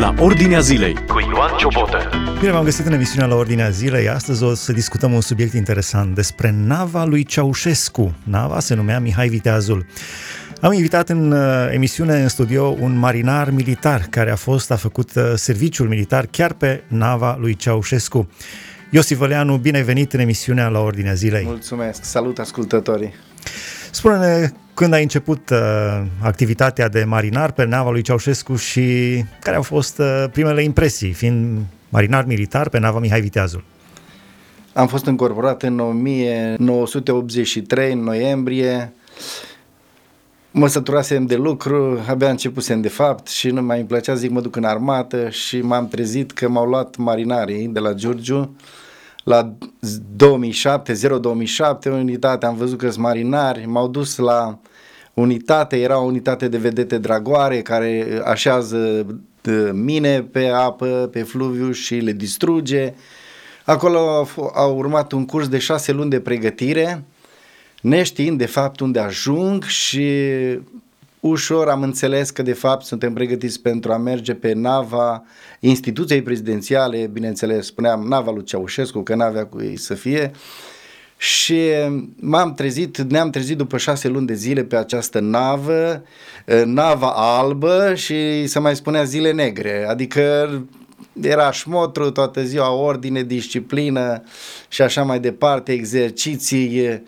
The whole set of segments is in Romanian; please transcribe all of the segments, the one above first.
la Ordinea Zilei cu Ioan Ciobotă. Bine v-am găsit în emisiunea la Ordinea Zilei. Astăzi o să discutăm un subiect interesant despre nava lui Ceaușescu. Nava se numea Mihai Viteazul. Am invitat în uh, emisiune în studio un marinar militar care a fost, a făcut uh, serviciul militar chiar pe nava lui Ceaușescu. Iosif Văleanu, bine ai venit în emisiunea la Ordinea Zilei. Mulțumesc, salut ascultătorii. Spune-ne când ai început uh, activitatea de marinar pe nava lui Ceaușescu și care au fost uh, primele impresii, fiind marinar militar pe nava Mihai Viteazul? Am fost încorporat în 1983, în noiembrie. Mă săturasem de lucru, abia începusem de fapt și nu mai îmi plăcea, zic mă duc în armată și m-am trezit că m-au luat marinarii de la Giurgiu la 2007, 0-2007, unitate, am văzut că sunt marinari, m-au dus la unitate, era o unitate de vedete dragoare care așează mine pe apă, pe fluviu și le distruge. Acolo a urmat un curs de șase luni de pregătire, neștiind de fapt unde ajung și ușor am înțeles că de fapt suntem pregătiți pentru a merge pe nava instituției prezidențiale, bineînțeles, spuneam nava lui Ceaușescu, că n-avea cu ei să fie, și m-am trezit, ne-am trezit după șase luni de zile pe această navă, nava albă și să mai spunea zile negre, adică era șmotru toată ziua, ordine, disciplină și așa mai departe, exerciții,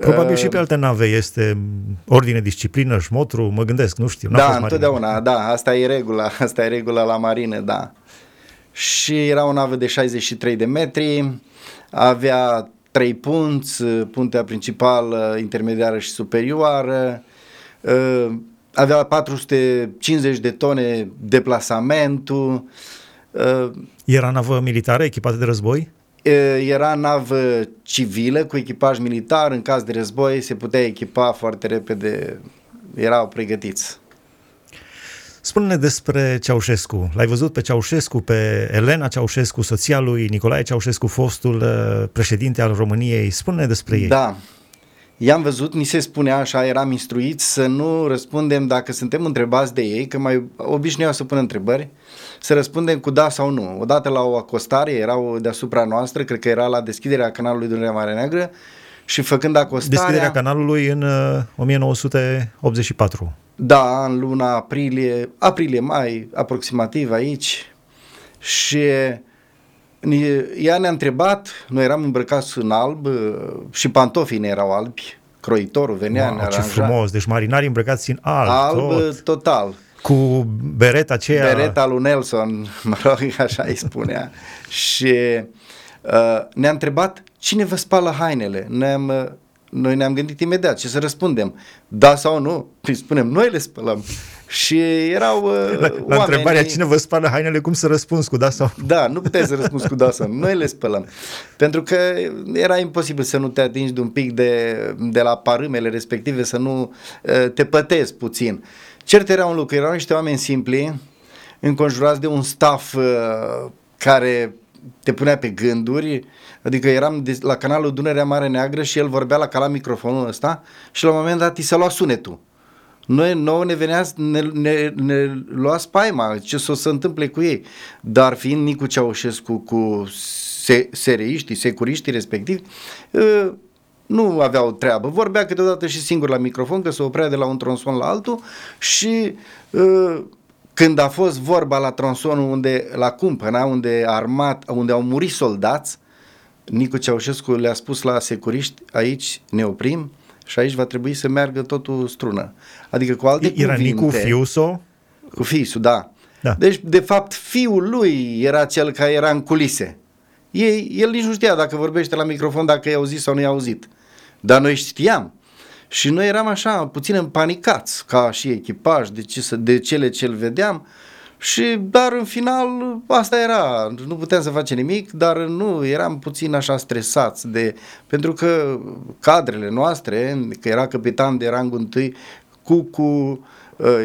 Probabil și pe alte nave este ordine, disciplină, șmotru, mă gândesc, nu știu. Da, întotdeauna, da, asta e regula, asta e regula la marină, da. Și era o navă de 63 de metri, avea trei punți, puntea principală, intermediară și superioară, ă, avea 450 de tone deplasamentul. Ă, era navă militară echipată de război? era navă civilă cu echipaj militar, în caz de război se putea echipa foarte repede, erau pregătiți. Spune-ne despre Ceaușescu. L-ai văzut pe Ceaușescu, pe Elena Ceaușescu, soția lui Nicolae Ceaușescu, fostul președinte al României. Spune-ne despre ei. Da, I-am văzut, ni se spunea așa, eram instruiți să nu răspundem dacă suntem întrebați de ei, că mai obișnuiau să pună întrebări, să răspundem cu da sau nu. Odată la o acostare, erau deasupra noastră, cred că era la deschiderea canalului Dunărea Mare Neagră, și făcând acostarea... Deschiderea canalului în uh, 1984. Da, în luna aprilie, aprilie-mai, aproximativ aici. Și ea ne-a întrebat, noi eram îmbrăcați în alb și pantofii ne erau albi, croitorul venea, wow, ne aranja. ce frumos, deci marinarii îmbrăcați în alb. Alb tot. total. Cu bereta aceea. Bereta lui Nelson, mă rog, așa îi spunea. și uh, ne-a întrebat cine vă spală hainele. Ne-am, uh, noi ne-am gândit imediat ce să răspundem. Da sau nu? Îi spunem, noi le spălăm. Și erau uh, La, la oamenii... întrebarea cine vă spală hainele, cum să răspunzi cu da sau Da, nu puteai să răspunzi cu da sau Noi le spălăm. Pentru că era imposibil să nu te atingi de un pic de, de la parâmele respective, să nu uh, te pătezi puțin. Cert era un lucru, erau niște oameni simpli, înconjurați de un staff uh, care te punea pe gânduri, adică eram de, la canalul Dunărea Mare Neagră și el vorbea la cala microfonul ăsta și la un moment dat i s-a luat sunetul. Noi, nouă ne venea, ne, ne, ne lua spaima, ce să se întâmple cu ei. Dar fiind Nicu Ceaușescu cu se, sereiștii, securiștii respectiv, ă, nu aveau treabă. Vorbea câteodată și singur la microfon, că se oprea de la un tronson la altul și ă, când a fost vorba la tronsonul unde, la cumpăna, unde, armat, unde au murit soldați, Nicu Ceaușescu le-a spus la securiști, aici ne oprim, și aici va trebui să meargă totul strună. Adică cu alte Era cuvinte... Nicu Fiuso? Cu Fisu, da. da. Deci, de fapt, fiul lui era cel care era în culise. Ei, el nici nu știa dacă vorbește la microfon, dacă i-a auzit sau nu i-a auzit. Dar noi știam. Și noi eram așa, puțin împanicați, ca și echipaj, de, ce, de cele ce îl vedeam. Și, dar în final, asta era, nu puteam să facem nimic, dar nu, eram puțin așa stresați de, pentru că cadrele noastre, că era capitan de rangul întâi, Cucu, ă,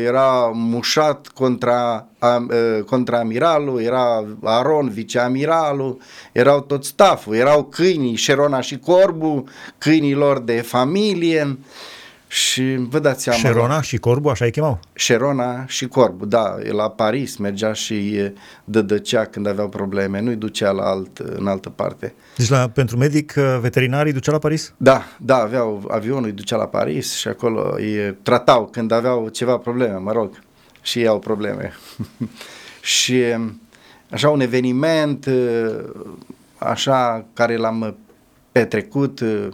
era mușat contra, ă, contra amiralul, era Aron, viceamiralul, erau tot staful, erau câinii, Șerona și Corbu, câinii lor de familie Și vă dați seama... Șerona și Corbu, așa îi chemau? Șerona și Corbu, da, la Paris mergea și dădăcea când aveau probleme, nu-i ducea la alt, în altă parte. Deci la, pentru medic uh, veterinarii ducea la Paris? Da, da, aveau avionul, îi ducea la Paris și acolo îi tratau când aveau ceva probleme, mă rog, și ei au probleme. și așa un eveniment, uh, așa, care l-am petrecut, uh,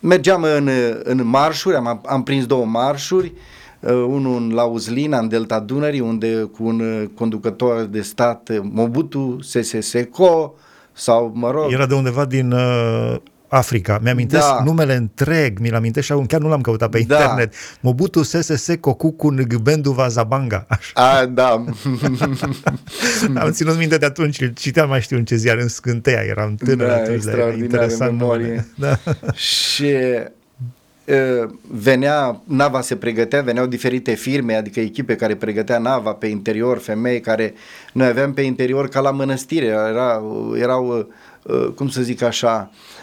mergeam în, în marșuri, am, am prins două marșuri, uh, unul la Uzlina, în Delta Dunării, unde cu un conducător de stat, Mobutu Sese Seko, sau, mă rog... Era de undeva din uh, Africa. Mi-amintesc da. numele întreg, mi-l amintesc și chiar nu l-am căutat pe da. internet. Mobutu SSS Kokuku Ngbendu Vazabanga. Așa. A, da. Am ținut minte de atunci, citeam mai știu în ce ziar, în Scânteia, eram tânăr da, atunci, dar interesant memorie. Da. Și venea, nava se pregătea, veneau diferite firme, adică echipe care pregătea nava pe interior, femei care noi aveam pe interior ca la mănăstire, era, erau, cum să zic așa, Uh,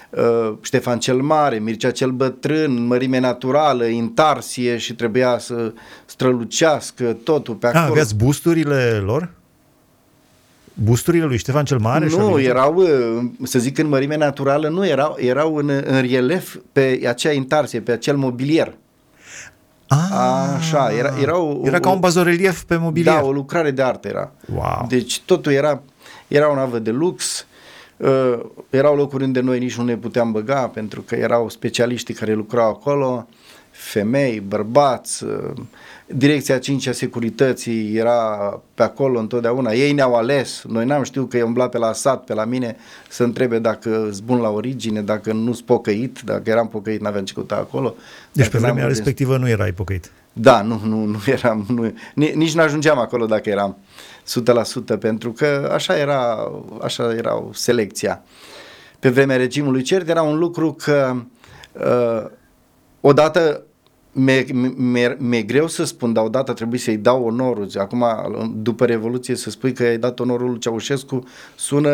Ștefan cel Mare, Mircea cel Bătrân, mărime naturală, intarsie și trebuia să strălucească totul pe acolo. A, aveați busturile lor? Busturile lui Ștefan cel Mare? Nu, erau, uh, să zic, în mărime naturală, nu, erau, erau în, în relief pe acea intarsie, pe acel mobilier. Ah, Așa, era, era, o, era ca un bazorelief pe mobilier. Da, o lucrare de artă era. Wow. Deci totul era, era o navă de lux, Uh, erau locuri unde noi nici nu ne puteam băga pentru că erau specialiștii care lucrau acolo, femei, bărbați, uh, direcția 5 a securității era pe acolo întotdeauna. Ei ne-au ales, noi n-am știut că e umblat pe la sat, pe la mine, să întrebe dacă bun la origine, dacă nu-s pocăit, dacă eram pocăit, n-aveam ce căuta acolo. Deci pe vremea respectivă nu erai pocăit. Da, nu, nu, nu eram, nu, nici nu ajungeam acolo dacă eram 100% pentru că așa era, așa era selecția. Pe vremea regimului cert era un lucru că uh, odată mi-e, mi-e, mi-e greu să spun, dar odată trebuie să-i dau onorul. Acum, după Revoluție, să spui că ai dat onorul lui Ceaușescu sună,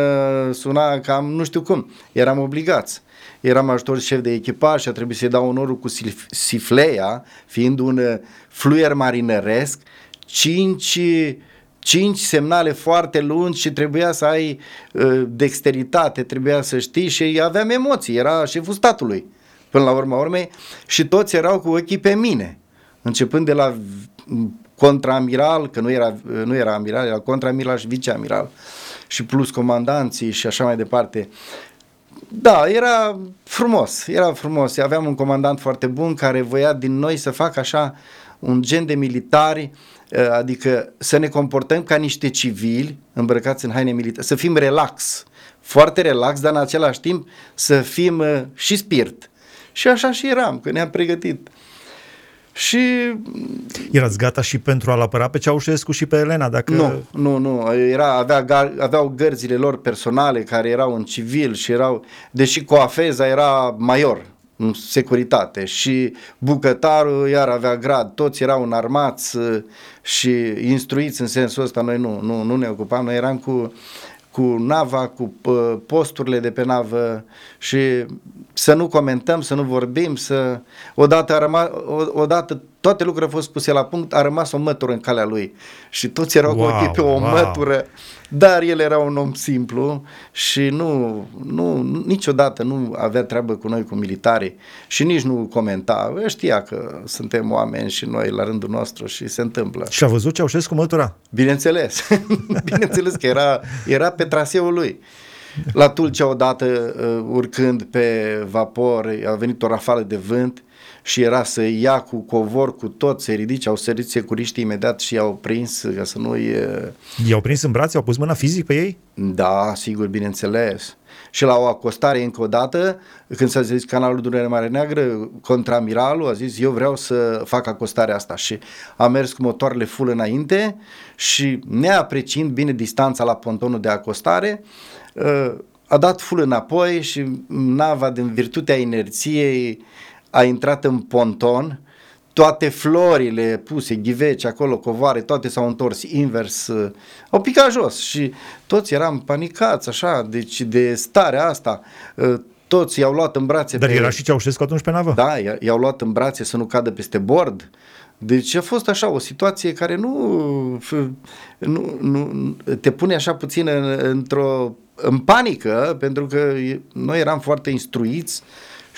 suna cam nu știu cum. Eram obligați. Eram ajutor șef de echipaj și a trebuit să-i dau onorul cu sifleia, fiind un uh, fluier marinăresc, cinci cinci semnale foarte lungi și trebuia să ai uh, dexteritate, trebuia să știi și aveam emoții, era șeful statului până la urma urmei și toți erau cu ochii pe mine, începând de la contraamiral, că nu era, nu era amiral, era contraamiral și viceamiral și plus comandanții și așa mai departe. Da, era frumos, era frumos. Aveam un comandant foarte bun care voia din noi să facă așa un gen de militari, uh, adică să ne comportăm ca niște civili îmbrăcați în haine militare, să fim relax, foarte relax, dar în același timp să fim uh, și spirit. Și așa și eram, că ne-am pregătit. Și... Erați gata și pentru a-l apăra pe Ceaușescu și pe Elena? Dacă... Nu, nu, nu. Era, avea, gar, aveau gărzile lor personale care erau în civil și erau... Deși Coafeza era major în securitate. Și bucătarul iar avea grad, toți erau înarmați uh, și instruiți în sensul ăsta, noi nu, nu, nu ne ocupam, noi eram cu cu nava, cu posturile de pe navă și să nu comentăm, să nu vorbim, să... Odată, a rămas, odată toate lucrurile au fost puse la punct, a rămas o mătură în calea lui și toți erau wow, cu ochii pe o wow. mătură, dar el era un om simplu și nu, nu, niciodată nu avea treabă cu noi, cu militari și nici nu comenta. Știa că suntem oameni și noi la rândul nostru și se întâmplă. Și a văzut Ceaușescu mătura? Bineînțeles, bineînțeles că era, era pe traseul lui. La Tulcea odată, uh, urcând pe vapor, a venit o rafală de vânt și era să ia cu covor, cu tot, se ridice, au sărit securiștii imediat și i-au prins ca să nu e... I-au prins în brațe, au pus mâna fizic pe ei? Da, sigur, bineînțeles. Și la o acostare încă o dată, când s-a zis canalul Dunăre Mare Neagră, contramiralul a zis eu vreau să fac acostarea asta și a mers cu motoarele full înainte și neapreciind bine distanța la pontonul de acostare, ă, a dat full înapoi și nava din virtutea inerției a intrat în ponton, toate florile puse, ghiveci acolo, covoare, toate s-au întors invers, uh, au picat jos și toți eram panicați așa, deci de starea asta, uh, toți i-au luat în brațe Dar pe... era și Ceaușescu atunci pe navă? Da, i- i-au luat în brațe să nu cadă peste bord. Deci a fost așa o situație care nu, nu, nu te pune așa puțin în, într-o în panică, pentru că e- noi eram foarte instruiți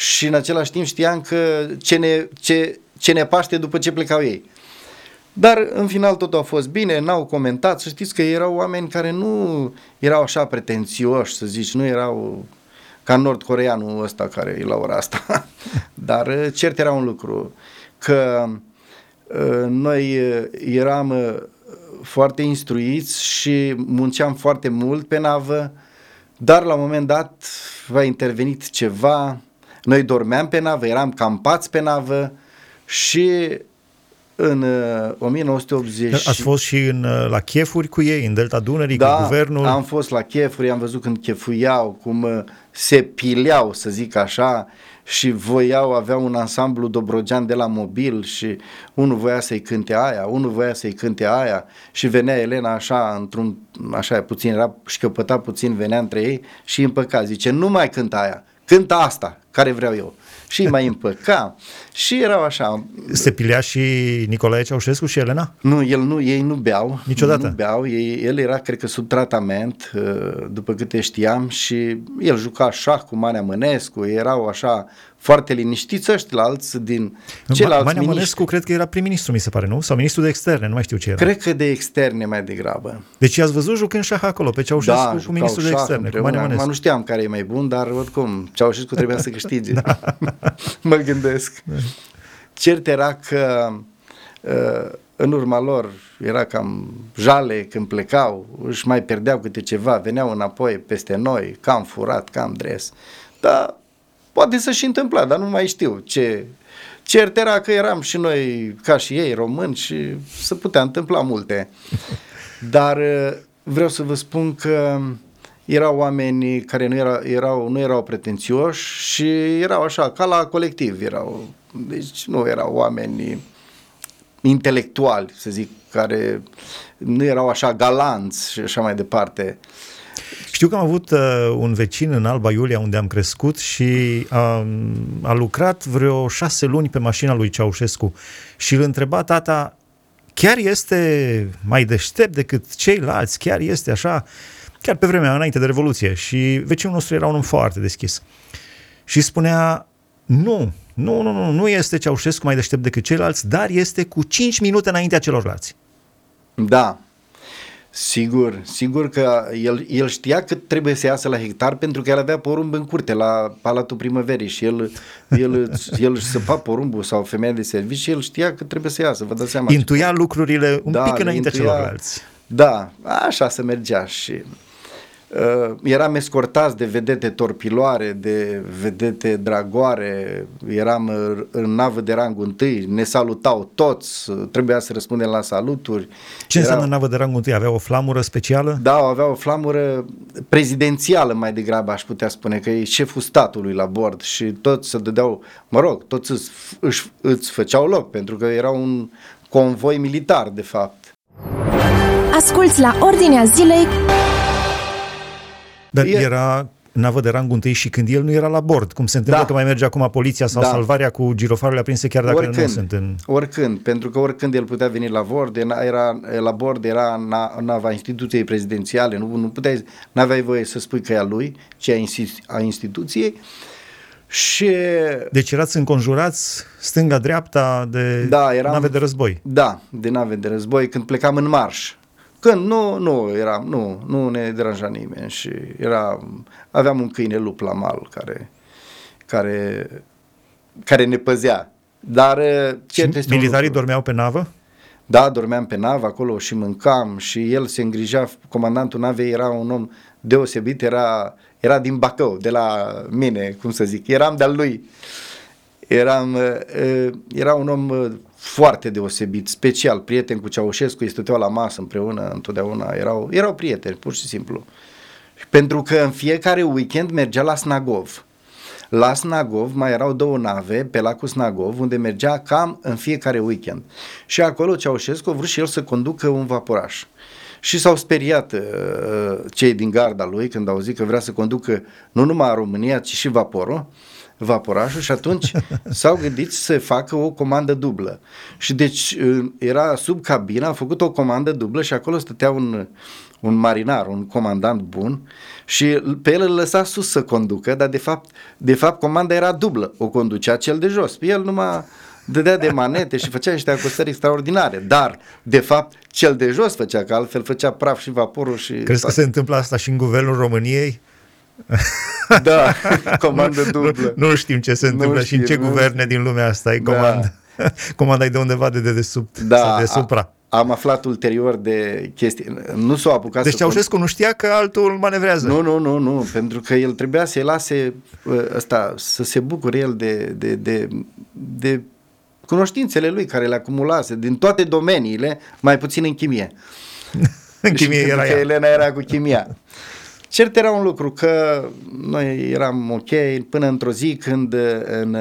și în același timp știam că ce ne, ce, ce ne paște după ce plecau ei. Dar în final totul a fost bine, n-au comentat, să știți că erau oameni care nu erau așa pretențioși, să zici, nu erau ca nord-coreanul ăsta care e la ora asta. Dar uh, cert era un lucru, că uh, noi uh, eram uh, foarte instruiți și munceam foarte mult pe navă, dar la un moment dat a intervenit ceva, noi dormeam pe navă, eram campați pe navă și în uh, 1980... Ați fost și în, uh, la chefuri cu ei, în Delta Dunării, cu guvernul? Da, am fost la chefuri, am văzut când chefuiau, cum uh, se pileau, să zic așa, și voiau, aveau un ansamblu Dobrogean de la mobil și unul voia să-i cânte aia, unul voia să-i cânte aia și venea Elena așa, într-un, așa puțin, era șcăpăta puțin, venea între ei și îi împăca, zice, nu mai cânta aia, cântă asta, care vreau eu. Și îi mai împăca și erau așa, Se pilea și Nicolae Ceaușescu și Elena? nu, el nu, ei nu beau. Niciodată? Nu beau, ei, el era, cred că, sub tratament, uh, după câte știam, și el juca șah cu Manea Mănescu, erau așa foarte liniștiți ăștia alți din ceilalți Manea miniștri. Mănescu cred că era prim-ministru, mi se pare, nu? Sau ministru de externe, nu mai știu ce era. Cred că de externe mai degrabă. Deci i-ați văzut jucând șah acolo, pe Ceaușescu da, cu jucau ministrul de șah externe, cu împreună. Manea Acum Mănescu. nu știam care e mai bun, dar oricum, Ceaușescu trebuia să câștige. da. mă gândesc. Cert era că uh, în urma lor era cam jale când plecau, își mai pierdeau câte ceva, veneau înapoi peste noi, cam furat, cam dres. Dar poate să și întâmpla, dar nu mai știu ce... Cert era că eram și noi, ca și ei, români și se putea întâmpla multe. Dar uh, vreau să vă spun că erau oameni care nu, era, erau, nu erau pretențioși și erau așa, ca la colectiv erau. Deci nu erau oameni intelectuali, să zic, care nu erau așa galanți și așa mai departe. Știu că am avut uh, un vecin în Alba Iulia, unde am crescut și a, a lucrat vreo șase luni pe mașina lui Ceaușescu și îl întreba tata, chiar este mai deștept decât ceilalți, chiar este așa, chiar pe vremea înainte de Revoluție și vecinul nostru era un om foarte deschis. Și spunea, nu, nu, nu, nu, nu este Ceaușescu mai deștept decât ceilalți, dar este cu 5 minute înaintea celorlalți. Da, sigur, sigur că el, el știa cât trebuie să iasă la hectar pentru că el avea porumb în curte la Palatul Primăverii și el, el, el își săpa porumbul sau femeia de serviciu și el știa cât trebuie să iasă, vă dați seama. Intuia lucrurile un Da, pic le înaintea intuia- celorlalți. Da, așa se mergea și uh, eram escortați de vedete torpiloare, de vedete dragoare, eram uh, în navă de rangul întâi, ne salutau toți, uh, trebuia să răspundem la saluturi. Ce Era- înseamnă navă de rangul întâi? Avea o flamură specială? Da, avea o flamură prezidențială mai degrabă, aș putea spune, că e șeful statului la bord și toți se dădeau, mă rog, toți îți, își, îți făceau loc, pentru că era un convoi militar, de fapt. Asculți la Ordinea Zilei Dar E- era navă de rangul întâi și când el nu era la bord, cum se întâmplă Da. că mai merge acum poliția sau Da. salvarea cu girofarurile aprinse chiar dacă nu sunt în... oricând, pentru că oricând el putea veni la bord, era, era la bord era na, nava instituției prezidențiale, nu, nu puteai, n-aveai voie să spui că e a lui, ci a, insti- a instituției. Și Deci erați înconjurați stânga-dreapta de Da, eram- nave de război. Da, de nave de război, când plecam în marș. Când nu, nu, eram, nu, nu ne deranja nimeni și era, aveam un câine lup la mal care, care, care ne păzea. Dar Și cert este un militarii lucru. dormeau pe navă? Da, dormeam pe navă acolo și mâncam și el se îngrija, comandantul navei era un om deosebit, era, era din Bacău, de la mine, cum să zic, eram de-al lui. Eram, uh, era un om uh, foarte deosebit, special, prieten cu Ceaușescu, îi stăteau la masă împreună întotdeauna, erau, erau prieteni, pur și simplu. Pentru că în fiecare weekend mergea la Snagov. La Snagov mai erau două nave pe lacul Snagov unde mergea cam în fiecare weekend. Și acolo Ceaușescu a vrut și el să conducă un vaporaș. și s-au speriat uh, cei din garda lui când au zis că vrea să conducă nu numai România, ci și vaporul vaporașul și atunci s-au gândit să facă o comandă dublă. Și deci uh, era sub cabina, a făcut o comandă dublă și acolo stătea un, un marinar, un comandant bun și pe el îl lăsa sus să conducă, dar de fapt, de fapt comanda era dublă, o conducea cel de jos. Pe el numai dădea de manete și făcea niște acostări extraordinare, dar de fapt cel de jos făcea, că altfel făcea praf și vaporul și... Crezi toate. că se întâmplă asta și în guvernul României? Da, comandă dublă. Nu, nu știm ce se întâmplă nu și în ce nu guverne din lumea asta e da. comandă. Comanda e de undeva de dedesubt da, sau de supra. A, am aflat ulterior de chestii. Nu s-au apucat deci Ceaușescu nu știa că altul manevrează. Nu, nu, nu, nu, pentru că el trebuia să-i lase ăsta, să se bucure el de, de, de, de cunoștințele lui care le acumulase din toate domeniile, mai puțin în chimie. în chimie era ea. Elena era cu chimia. Cert era un lucru că noi eram ok până într-o zi când în,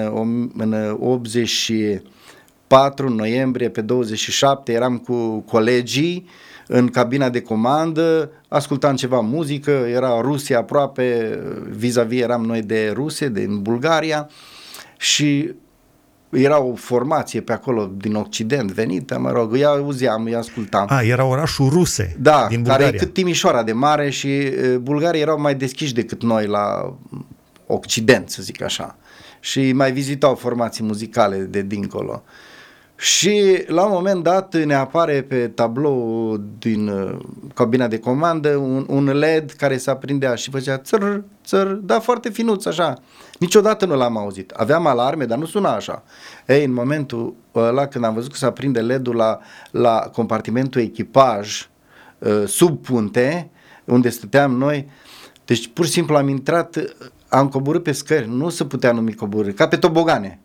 în 84 noiembrie pe 27 eram cu colegii în cabina de comandă, ascultam ceva muzică, era Rusia aproape, vis-a-vis eram noi de Rusie, din Bulgaria și era o formație pe acolo din Occident venită, mă rog, îi auzeam, îi ascultam. A, era orașul ruse da, din Bulgaria. care e cât Timișoara de mare și uh, bulgarii erau mai deschiși decât noi la Occident, să zic așa. Și mai vizitau formații muzicale de dincolo. Și la un moment dat ne apare pe tablou din uh, cabina de comandă un, un LED care se aprindea și făcea țăr, țăr, da, foarte finuț așa. Niciodată nu l-am auzit. Aveam alarme, dar nu suna așa. Ei, în momentul ăla când am văzut că se aprinde LED-ul la, la compartimentul echipaj uh, sub punte, unde stăteam noi, deci pur și simplu am intrat, am coborât pe scări, nu se putea numi coborât, ca pe tobogane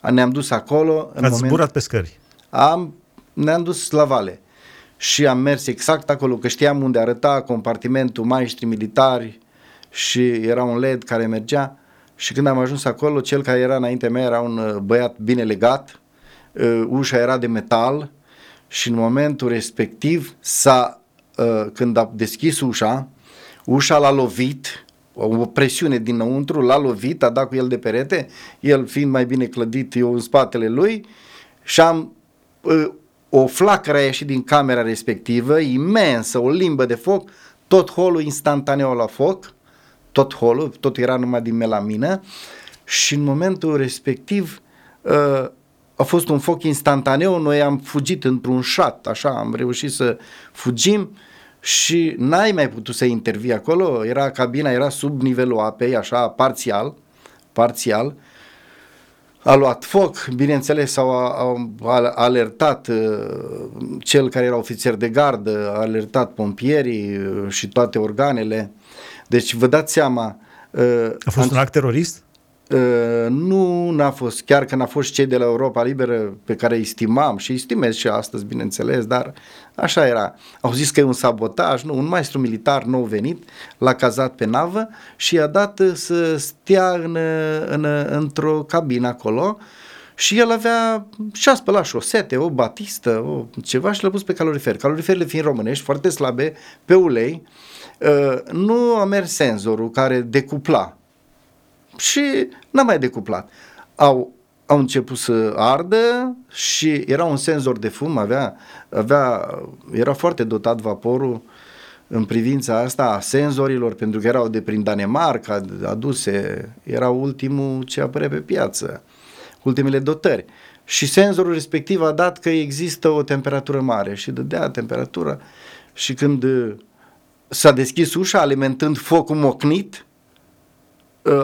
ne-am dus acolo. Ați în moment, zburat pe scări? Am, ne-am dus la vale și am mers exact acolo, că știam unde arăta compartimentul maestri militari și era un LED care mergea și când am ajuns acolo, cel care era înainte mea era un uh, băiat bine legat, uh, ușa era de metal și în momentul respectiv s-a, uh, când a deschis ușa, ușa l-a lovit o presiune dinăuntru, l-a lovit, a dat cu el de perete, el fiind mai bine clădit, eu în spatele lui și am uh, o flacără a ieșit din camera respectivă, imensă, o limbă de foc, tot holul instantaneu la foc, tot holul, tot era numai din melamină și în momentul respectiv uh, a fost un foc instantaneu, noi am fugit într-un șat, așa, am reușit să fugim și n-ai mai putut să intervii acolo, era cabina, era sub nivelul apei, așa, parțial, parțial, a luat foc, bineînțeles s-au alertat uh, cel care era ofițer de gardă, a alertat pompierii uh, și toate organele. Deci vă dați seama... Uh, a fost un act terorist? Uh, nu n-a fost, chiar că n-a fost cei de la Europa Liberă pe care îi stimam și îi stimez și astăzi, bineînțeles, dar așa era. Au zis că e un sabotaj, nu, un maestru militar nou venit l-a cazat pe navă și i-a dat să stea în, în, într-o cabină acolo și el avea și-a spălat șosete, o batistă, o ceva și l-a pus pe calorifer. Caloriferele fiind românești, foarte slabe, pe ulei, uh, nu a mers senzorul care decupla și n-a mai decuplat. Au, au început să ardă și era un senzor de fum, avea, avea, era foarte dotat vaporul în privința asta a senzorilor, pentru că erau de prin Danemarca aduse, era ultimul ce apărea pe piață, ultimele dotări. Și senzorul respectiv a dat că există o temperatură mare și dădea temperatură și când s-a deschis ușa alimentând focul mocnit,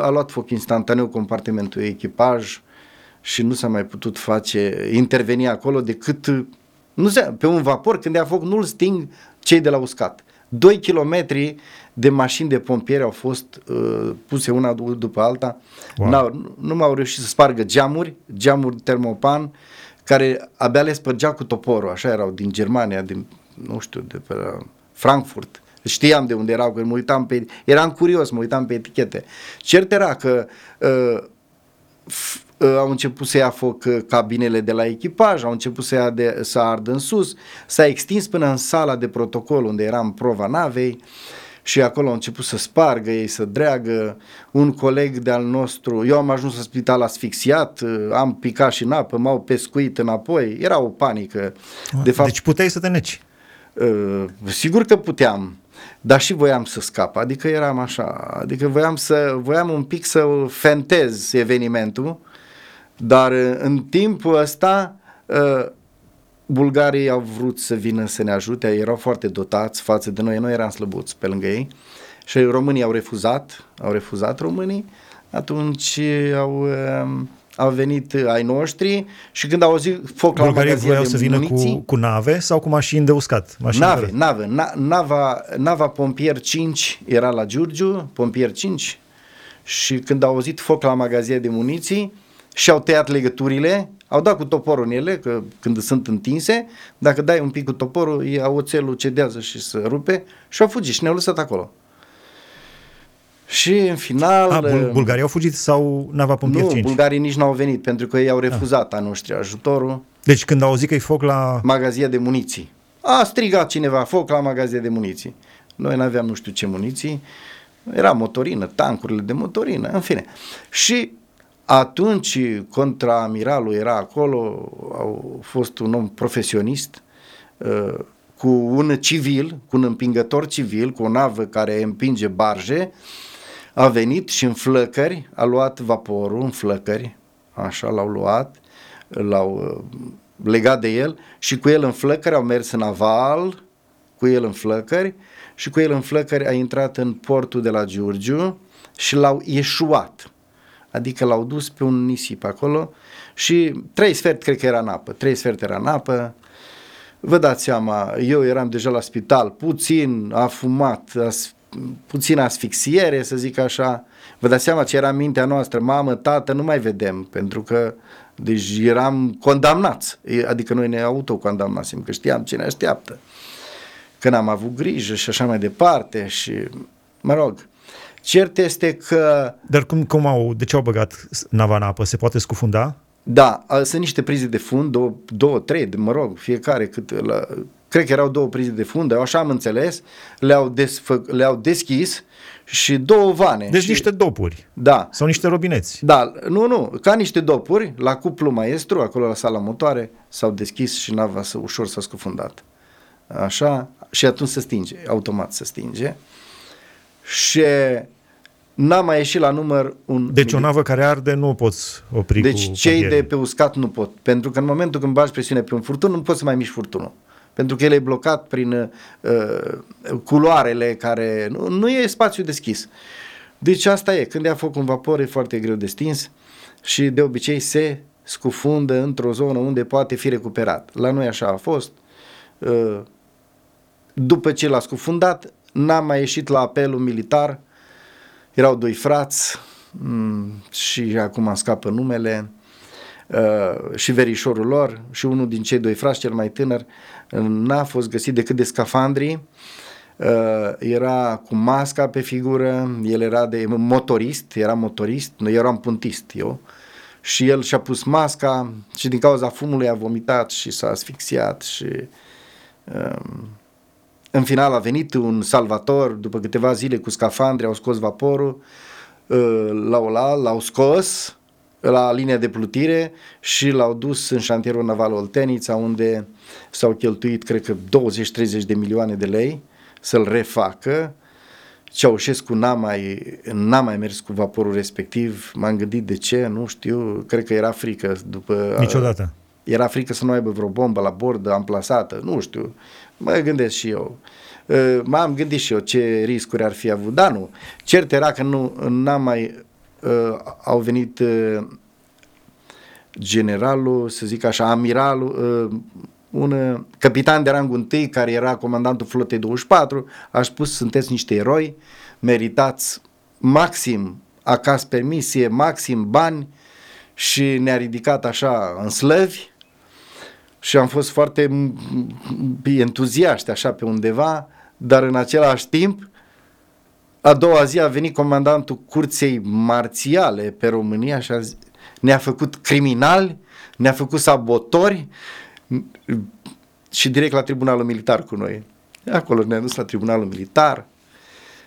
a luat foc instantaneu compartimentul echipaj și nu s-a mai putut face, interveni acolo decât, nu se, pe un vapor când ia foc nu-l sting cei de la uscat. 2 kilometri de mașini de pompieri au fost uh, puse una după alta, wow. N-au, nu m-au reușit să spargă geamuri, geamuri termopan, care abia le spărgea cu toporul, așa erau, din Germania, din, nu știu, de pe Frankfurt. Știam de unde erau, că mă uitam pe... Eram curios, mă uitam pe etichete. Cert era că uh, au început să ia foc cabinele de la echipaj, au început să, ia de, să ardă în sus, s-a extins până în sala de protocol unde eram prova navei și acolo au început să spargă ei, să dreagă. Un coleg de-al nostru, eu am ajuns la spital asfixiat, am picat și în apă, m-au pescuit înapoi, era o panică. De fapt, deci puteai să te neci. Uh, sigur că puteam, dar și voiam să scap, adică eram așa, adică voiam, să, voiam un pic să fentez evenimentul, dar uh, în timpul ăsta uh, bulgarii au vrut să vină să ne ajute, erau foarte dotați față de noi, noi eram slăbuți pe lângă ei și românii au refuzat, au refuzat românii, atunci au au venit ai noștri și când au auzit foc la Bulgarii voiau să vină muniții, cu, cu nave sau cu mașini de uscat? Mașini nave, de... nave. Na, nava, nava Pompier 5 era la Giurgiu, Pompier 5 și când au auzit foc la magazie de muniții și-au tăiat legăturile, au dat cu toporul în ele, că când sunt întinse, dacă dai un pic cu toporul, oțelul cedează și se rupe și au fugit și ne-au lăsat acolo. Și în final... A, bul- uh, bulgarii au fugit sau nava Pompier Nu, 5? bulgarii nici n-au venit pentru că ei au refuzat a, a noștri ajutorul. Deci când au auzit că e foc la... Magazia de muniții. A strigat cineva foc la magazia de muniții. Noi nu aveam nu știu ce muniții. Era motorină, tancurile de motorină, în fine. Și atunci contraamiralul era acolo, au fost un om profesionist, uh, cu un civil, cu un împingător civil, cu o navă care împinge barje, a venit și în flăcări a luat vaporul, în flăcări, așa l-au luat, l-au uh, legat de el și cu el în flăcări au mers în aval, cu el în flăcări și cu el în flăcări a intrat în portul de la Giurgiu și l-au ieșuat. Adică l-au dus pe un nisip acolo și trei sfert cred că era în apă, trei sfert era în apă, Vă dați seama, eu eram deja la spital, puțin afumat, as, puțin asfixiere, să zic așa. Vă dați seama ce era mintea noastră, mamă, tată, nu mai vedem, pentru că deci eram condamnați, adică noi ne autocondamnasem, că știam ce ne așteaptă. Că n-am avut grijă și așa mai departe și, mă rog, cert este că... Dar cum, cum au, de ce au băgat nava în apă? Se poate scufunda? Da, sunt niște prize de fund, două, două trei, mă rog, fiecare cât la, cred că erau două prize de fund, așa am înțeles, le-au, desfă, le-au deschis și două vane. Deci și, niște dopuri. Da. Sau niște robineți. Da, nu, nu, ca niște dopuri, la cuplu maestru, acolo la sala motoare, s-au deschis și nava să, ușor s-a scufundat. Așa, și atunci se stinge, automat se stinge. Și n-a mai ieșit la număr un... Deci o navă care arde nu o poți opri Deci cu cei paghiere. de pe uscat nu pot, pentru că în momentul când bagi presiune pe un furtun, nu poți să mai miști furtunul. Pentru că el e blocat prin uh, culoarele care... Nu, nu e spațiu deschis. Deci asta e, când ia foc un vapor e foarte greu de stins și de obicei se scufundă într-o zonă unde poate fi recuperat. La noi așa a fost. Uh, după ce l-a scufundat, n-a mai ieșit la apelul militar, erau doi frați mm, și acum scapă numele uh, și verișorul lor și unul din cei doi frați, cel mai tânăr, n-a fost găsit decât de scafandri, uh, era cu masca pe figură, el era de motorist, era motorist, noi eram puntist eu, și el și-a pus masca și din cauza fumului a vomitat și s-a asfixiat și um, în final a venit un salvator, după câteva zile cu scafandri, au scos vaporul, uh, l-au, l-au scos la linia de plutire și l-au dus în șantierul naval Oltenița, unde s-au cheltuit, cred că, 20-30 de milioane de lei să-l refacă. Ceaușescu n-a mai, n-a mai mers cu vaporul respectiv, m-am gândit de ce, nu știu, cred că era frică după... Niciodată. Era frică să nu aibă vreo bombă la bord amplasată, nu știu, mă gândesc și eu. M-am gândit și eu ce riscuri ar fi avut, dar nu. Cert era că nu n-am mai uh, au venit uh, generalul, să zic așa, amiralul, uh, un capitan de rangul întâi care era comandantul flotei 24, a spus sunteți niște eroi, meritați maxim acasă permisie, maxim bani. Și ne-a ridicat așa în slăvi și am fost foarte entuziaști așa pe undeva, dar în același timp a doua zi a venit comandantul curței marțiale pe România și a zis, ne-a făcut criminali, ne-a făcut sabotori și direct la tribunalul militar cu noi. Acolo ne-a dus la tribunalul militar,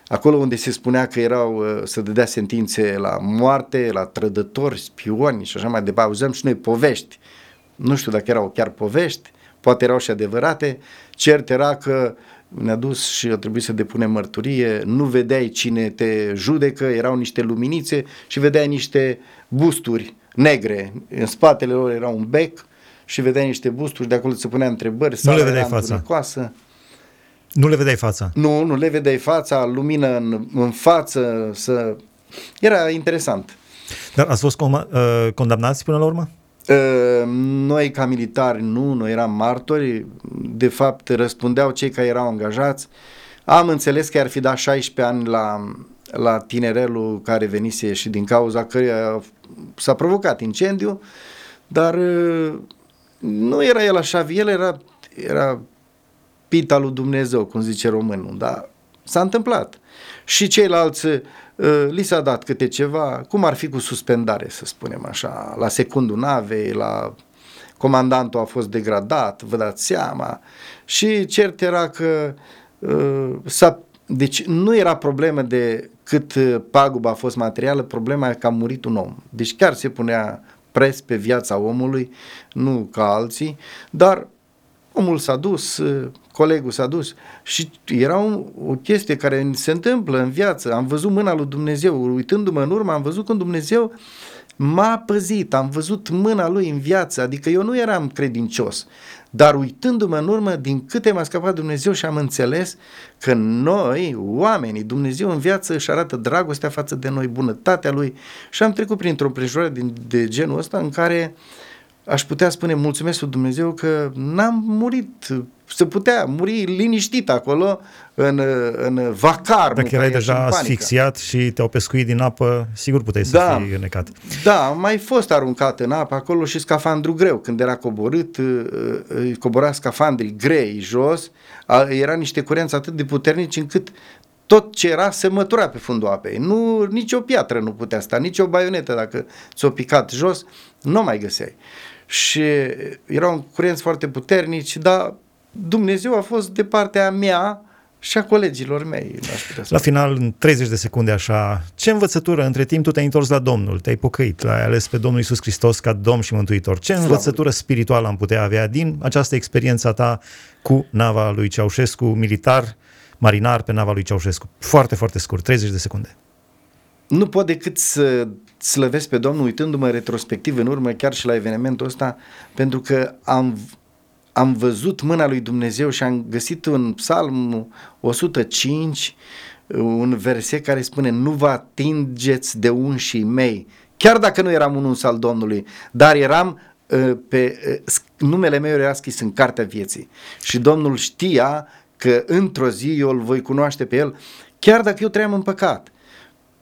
acolo unde se spunea că erau uh, să dădea sentințe la moarte, la trădători, spioni și așa mai departe. Auzăm și noi povești. Nu știu dacă erau chiar povești, poate erau și adevărate. Cert era că ne-a dus și a trebuit să depunem mărturie, nu vedeai cine te judecă, erau niște luminițe și vedeai niște busturi negre. În spatele lor era un bec și vedeai niște busturi, de acolo se punea întrebări, nu le vedeai fața. Nu le vedeai fața? Nu, nu le vedeai fața, lumină în, în față, să... Era interesant. Dar ați fost com- uh, condamnați până la urmă? Uh, noi ca militari nu, noi eram martori, de fapt răspundeau cei care erau angajați. Am înțeles că ar fi dat 16 ani la, la tinerelul care venise și din cauza căruia s-a provocat incendiu, dar uh, nu era el așa, el era, era pita lui Dumnezeu, cum zice românul, dar s-a întâmplat. Și ceilalți uh, li s-a dat câte ceva, cum ar fi cu suspendare, să spunem așa, la secundul navei, la comandantul a fost degradat, vă dați seama, și cert era că uh, s-a, deci nu era problemă de cât pagubă a fost materială, problema e că a murit un om. Deci chiar se punea pres pe viața omului, nu ca alții, dar omul s-a dus, colegul s-a dus. Și era o, o chestie care se întâmplă în viață. Am văzut mâna lui Dumnezeu, uitându-mă în urmă, am văzut când Dumnezeu m-a păzit, am văzut mâna lui în viață, adică eu nu eram credincios, dar uitându-mă în urmă, din câte m-a scăpat Dumnezeu și am înțeles că noi, oamenii, Dumnezeu în viață își arată dragostea față de noi, bunătatea Lui. Și am trecut printr-o împrejurare de, de genul ăsta în care aș putea spune mulțumesc lui Dumnezeu că n-am murit se putea muri liniștit acolo în, în vacar. Dacă erai deja asfixiat și te-au pescuit din apă, sigur puteai să da, fii înecat. Da, am mai fost aruncat în apă acolo și scafandru greu. Când era coborât, uh, uh, cobora scafandrii grei jos, era niște curenți atât de puternici încât tot ce era se mătura pe fundul apei. Nu, nici o piatră nu putea sta, nici o baionetă dacă ți-o picat jos, nu mai găseai. Și erau curenți foarte puternici, dar Dumnezeu a fost de partea mea și a colegilor mei. La final, în 30 de secunde așa, ce învățătură între timp tu te-ai întors la Domnul, te-ai pocăit, l-ai ales pe Domnul Isus Hristos ca Domn și Mântuitor. Ce Slavă. învățătură spirituală am putea avea din această experiență ta cu nava lui Ceaușescu, militar, marinar pe nava lui Ceaușescu? Foarte, foarte scurt, 30 de secunde. Nu pot decât să slăvesc pe Domnul uitându-mă retrospectiv în urmă chiar și la evenimentul ăsta, pentru că am am văzut mâna lui Dumnezeu și am găsit în psalm 105 un verset care spune nu vă atingeți de unșii mei, chiar dacă nu eram un uns al Domnului, dar eram uh, pe uh, numele meu era scris în cartea vieții și Domnul știa că într-o zi eu îl voi cunoaște pe el, chiar dacă eu trăiam în păcat.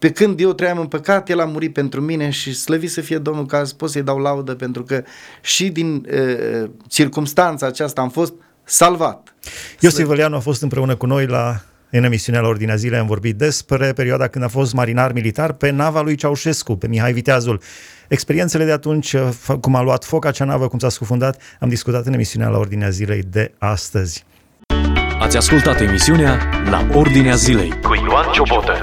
Pe când eu trăiam în păcat, El a murit pentru mine și slăvit să fie Domnul că azi pot să-i dau laudă pentru că și din uh, circumstanța aceasta am fost salvat. Iosif Văleanu a fost împreună cu noi la în emisiunea la Ordinea Zilei am vorbit despre perioada când a fost marinar militar pe nava lui Ceaușescu, pe Mihai Viteazul. Experiențele de atunci, cum a luat foc acea navă, cum s-a scufundat, am discutat în emisiunea la Ordinea Zilei de astăzi. Ați ascultat emisiunea La Ordinea Zilei cu Ioan Ciobotă.